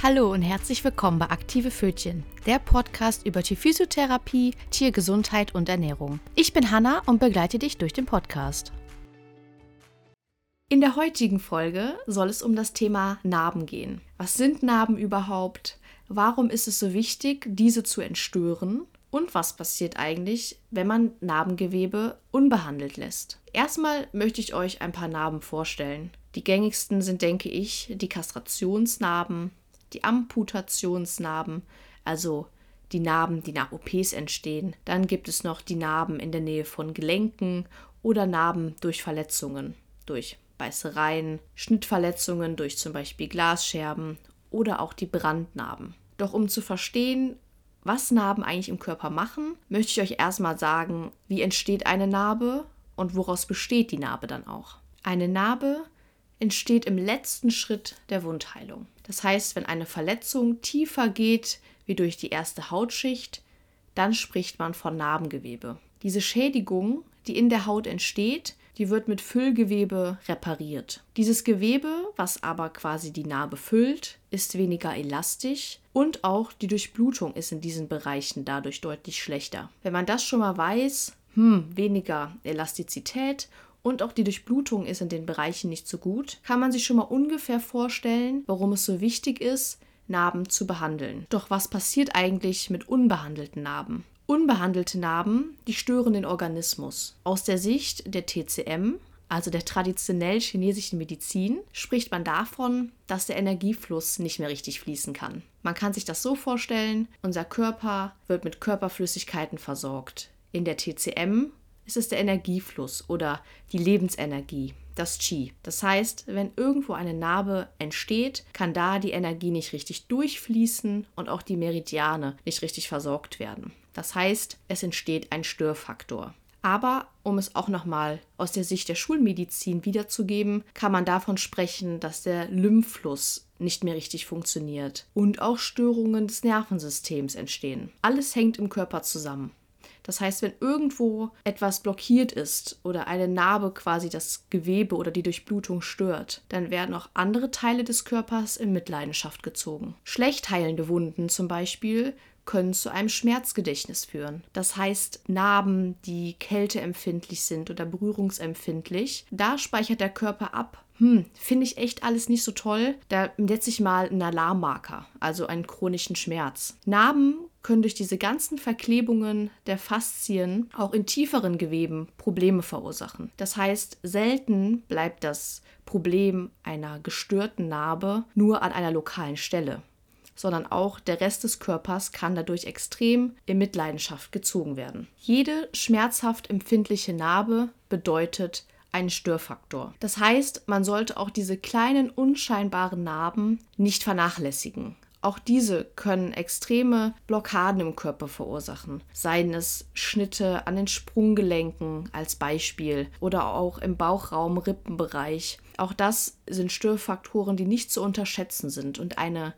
Hallo und herzlich willkommen bei Aktive Fötchen, der Podcast über Tierphysiotherapie, Tiergesundheit und Ernährung. Ich bin Hanna und begleite dich durch den Podcast. In der heutigen Folge soll es um das Thema Narben gehen. Was sind Narben überhaupt? Warum ist es so wichtig, diese zu entstören? Und was passiert eigentlich, wenn man Narbengewebe unbehandelt lässt? Erstmal möchte ich euch ein paar Narben vorstellen. Die gängigsten sind, denke ich, die Kastrationsnarben, die Amputationsnarben, also die Narben, die nach OPs entstehen. Dann gibt es noch die Narben in der Nähe von Gelenken oder Narben durch Verletzungen, durch Beißereien, Schnittverletzungen durch zum Beispiel Glasscherben oder auch die Brandnarben. Doch um zu verstehen, was Narben eigentlich im Körper machen, möchte ich euch erstmal sagen, wie entsteht eine Narbe und woraus besteht die Narbe dann auch. Eine Narbe entsteht im letzten Schritt der Wundheilung. Das heißt, wenn eine Verletzung tiefer geht wie durch die erste Hautschicht, dann spricht man von Narbengewebe. Diese Schädigung, die in der Haut entsteht, die wird mit Füllgewebe repariert. Dieses Gewebe, was aber quasi die Narbe füllt, ist weniger elastisch und auch die Durchblutung ist in diesen Bereichen dadurch deutlich schlechter. Wenn man das schon mal weiß, hm, weniger Elastizität und auch die Durchblutung ist in den Bereichen nicht so gut, kann man sich schon mal ungefähr vorstellen, warum es so wichtig ist, Narben zu behandeln. Doch was passiert eigentlich mit unbehandelten Narben? Unbehandelte Narben, die stören den Organismus. Aus der Sicht der TCM, also der traditionell chinesischen Medizin, spricht man davon, dass der Energiefluss nicht mehr richtig fließen kann. Man kann sich das so vorstellen, unser Körper wird mit Körperflüssigkeiten versorgt. In der TCM ist es der Energiefluss oder die Lebensenergie, das Qi. Das heißt, wenn irgendwo eine Narbe entsteht, kann da die Energie nicht richtig durchfließen und auch die Meridiane nicht richtig versorgt werden. Das heißt, es entsteht ein Störfaktor. Aber um es auch nochmal aus der Sicht der Schulmedizin wiederzugeben, kann man davon sprechen, dass der Lymphfluss nicht mehr richtig funktioniert und auch Störungen des Nervensystems entstehen. Alles hängt im Körper zusammen. Das heißt, wenn irgendwo etwas blockiert ist oder eine Narbe quasi das Gewebe oder die Durchblutung stört, dann werden auch andere Teile des Körpers in Mitleidenschaft gezogen. Schlecht heilende Wunden zum Beispiel können zu einem Schmerzgedächtnis führen. Das heißt, Narben, die kälteempfindlich sind oder berührungsempfindlich, da speichert der Körper ab, hm, finde ich echt alles nicht so toll. Da setze ich mal einen Alarmmarker, also einen chronischen Schmerz. Narben können durch diese ganzen Verklebungen der Faszien auch in tieferen Geweben Probleme verursachen. Das heißt, selten bleibt das Problem einer gestörten Narbe nur an einer lokalen Stelle sondern auch der Rest des Körpers kann dadurch extrem in Mitleidenschaft gezogen werden. Jede schmerzhaft empfindliche Narbe bedeutet ein Störfaktor. Das heißt, man sollte auch diese kleinen unscheinbaren Narben nicht vernachlässigen. Auch diese können extreme Blockaden im Körper verursachen. Seien es Schnitte an den Sprunggelenken als Beispiel oder auch im Bauchraum, Rippenbereich. Auch das sind Störfaktoren, die nicht zu unterschätzen sind und eine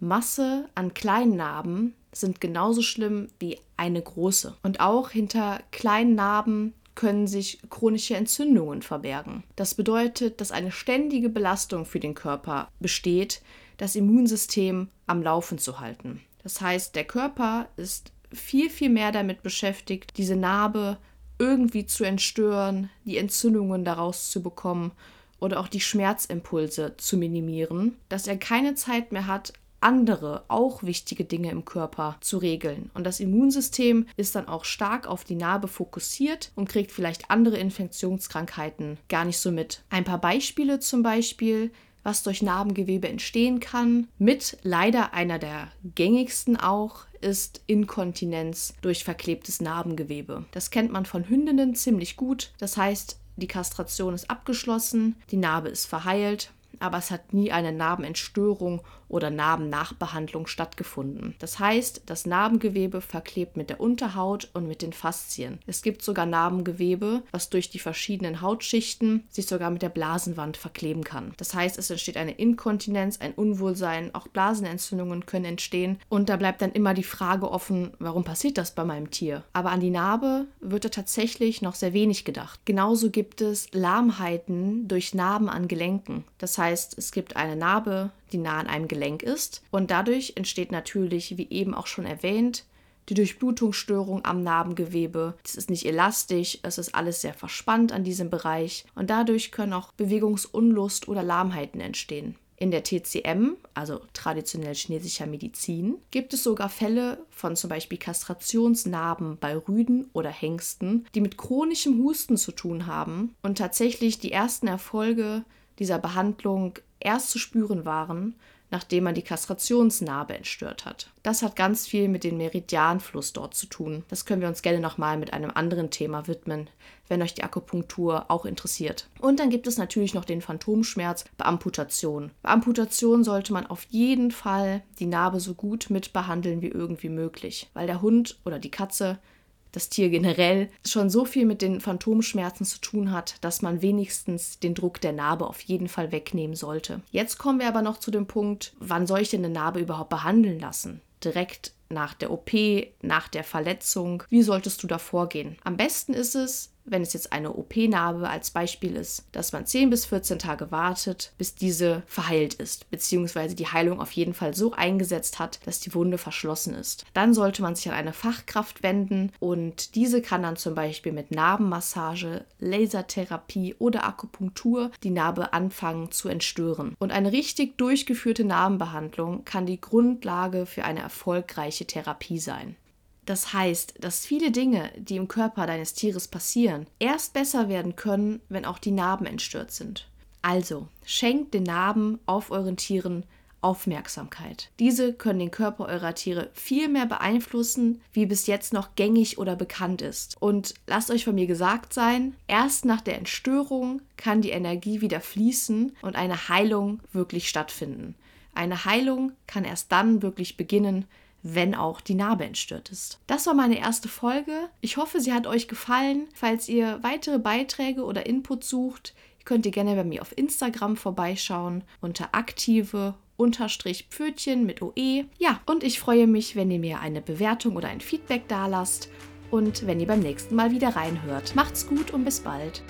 Masse an kleinen Narben sind genauso schlimm wie eine große. Und auch hinter kleinen Narben können sich chronische Entzündungen verbergen. Das bedeutet, dass eine ständige Belastung für den Körper besteht, das Immunsystem am Laufen zu halten. Das heißt, der Körper ist viel, viel mehr damit beschäftigt, diese Narbe irgendwie zu entstören, die Entzündungen daraus zu bekommen oder auch die Schmerzimpulse zu minimieren, dass er keine Zeit mehr hat, andere, auch wichtige Dinge im Körper zu regeln. Und das Immunsystem ist dann auch stark auf die Narbe fokussiert und kriegt vielleicht andere Infektionskrankheiten gar nicht so mit. Ein paar Beispiele zum Beispiel was durch Narbengewebe entstehen kann. Mit leider einer der gängigsten auch ist Inkontinenz durch verklebtes Narbengewebe. Das kennt man von Hündinnen ziemlich gut. Das heißt, die Kastration ist abgeschlossen, die Narbe ist verheilt aber es hat nie eine Narbenentstörung oder Narbennachbehandlung stattgefunden. Das heißt, das Narbengewebe verklebt mit der Unterhaut und mit den Faszien. Es gibt sogar Narbengewebe, was durch die verschiedenen Hautschichten sich sogar mit der Blasenwand verkleben kann. Das heißt, es entsteht eine Inkontinenz, ein Unwohlsein, auch Blasenentzündungen können entstehen und da bleibt dann immer die Frage offen, warum passiert das bei meinem Tier? Aber an die Narbe wird da tatsächlich noch sehr wenig gedacht. Genauso gibt es Lahmheiten durch Narben an Gelenken. Das heißt, heißt, es gibt eine Narbe, die nah an einem Gelenk ist und dadurch entsteht natürlich, wie eben auch schon erwähnt, die Durchblutungsstörung am Narbengewebe. Es ist nicht elastisch, es ist alles sehr verspannt an diesem Bereich und dadurch können auch Bewegungsunlust oder Lahmheiten entstehen. In der TCM, also traditionell chinesischer Medizin, gibt es sogar Fälle von zum Beispiel Kastrationsnarben bei Rüden oder Hengsten, die mit chronischem Husten zu tun haben und tatsächlich die ersten Erfolge dieser Behandlung erst zu spüren waren, nachdem man die Kastrationsnarbe entstört hat. Das hat ganz viel mit dem Meridianfluss dort zu tun. Das können wir uns gerne nochmal mit einem anderen Thema widmen, wenn euch die Akupunktur auch interessiert. Und dann gibt es natürlich noch den Phantomschmerz bei Amputation. Bei Amputation sollte man auf jeden Fall die Narbe so gut mitbehandeln wie irgendwie möglich, weil der Hund oder die Katze das Tier generell schon so viel mit den Phantomschmerzen zu tun hat, dass man wenigstens den Druck der Narbe auf jeden Fall wegnehmen sollte. Jetzt kommen wir aber noch zu dem Punkt, wann soll ich denn eine Narbe überhaupt behandeln lassen? Direkt nach der OP, nach der Verletzung? Wie solltest du da vorgehen? Am besten ist es, wenn es jetzt eine OP-Narbe als Beispiel ist, dass man 10 bis 14 Tage wartet, bis diese verheilt ist, beziehungsweise die Heilung auf jeden Fall so eingesetzt hat, dass die Wunde verschlossen ist. Dann sollte man sich an eine Fachkraft wenden und diese kann dann zum Beispiel mit Narbenmassage, Lasertherapie oder Akupunktur die Narbe anfangen zu entstören. Und eine richtig durchgeführte Narbenbehandlung kann die Grundlage für eine erfolgreiche Therapie sein. Das heißt, dass viele Dinge, die im Körper deines Tieres passieren, erst besser werden können, wenn auch die Narben entstört sind. Also, schenkt den Narben auf euren Tieren Aufmerksamkeit. Diese können den Körper eurer Tiere viel mehr beeinflussen, wie bis jetzt noch gängig oder bekannt ist. Und lasst euch von mir gesagt sein, erst nach der Entstörung kann die Energie wieder fließen und eine Heilung wirklich stattfinden. Eine Heilung kann erst dann wirklich beginnen, wenn auch die Narbe entstört ist. Das war meine erste Folge. Ich hoffe, sie hat euch gefallen. Falls ihr weitere Beiträge oder Input sucht, könnt ihr gerne bei mir auf Instagram vorbeischauen unter aktive unterstrich Pfötchen mit OE. Ja, und ich freue mich, wenn ihr mir eine Bewertung oder ein Feedback dalasst und wenn ihr beim nächsten Mal wieder reinhört. Macht's gut und bis bald.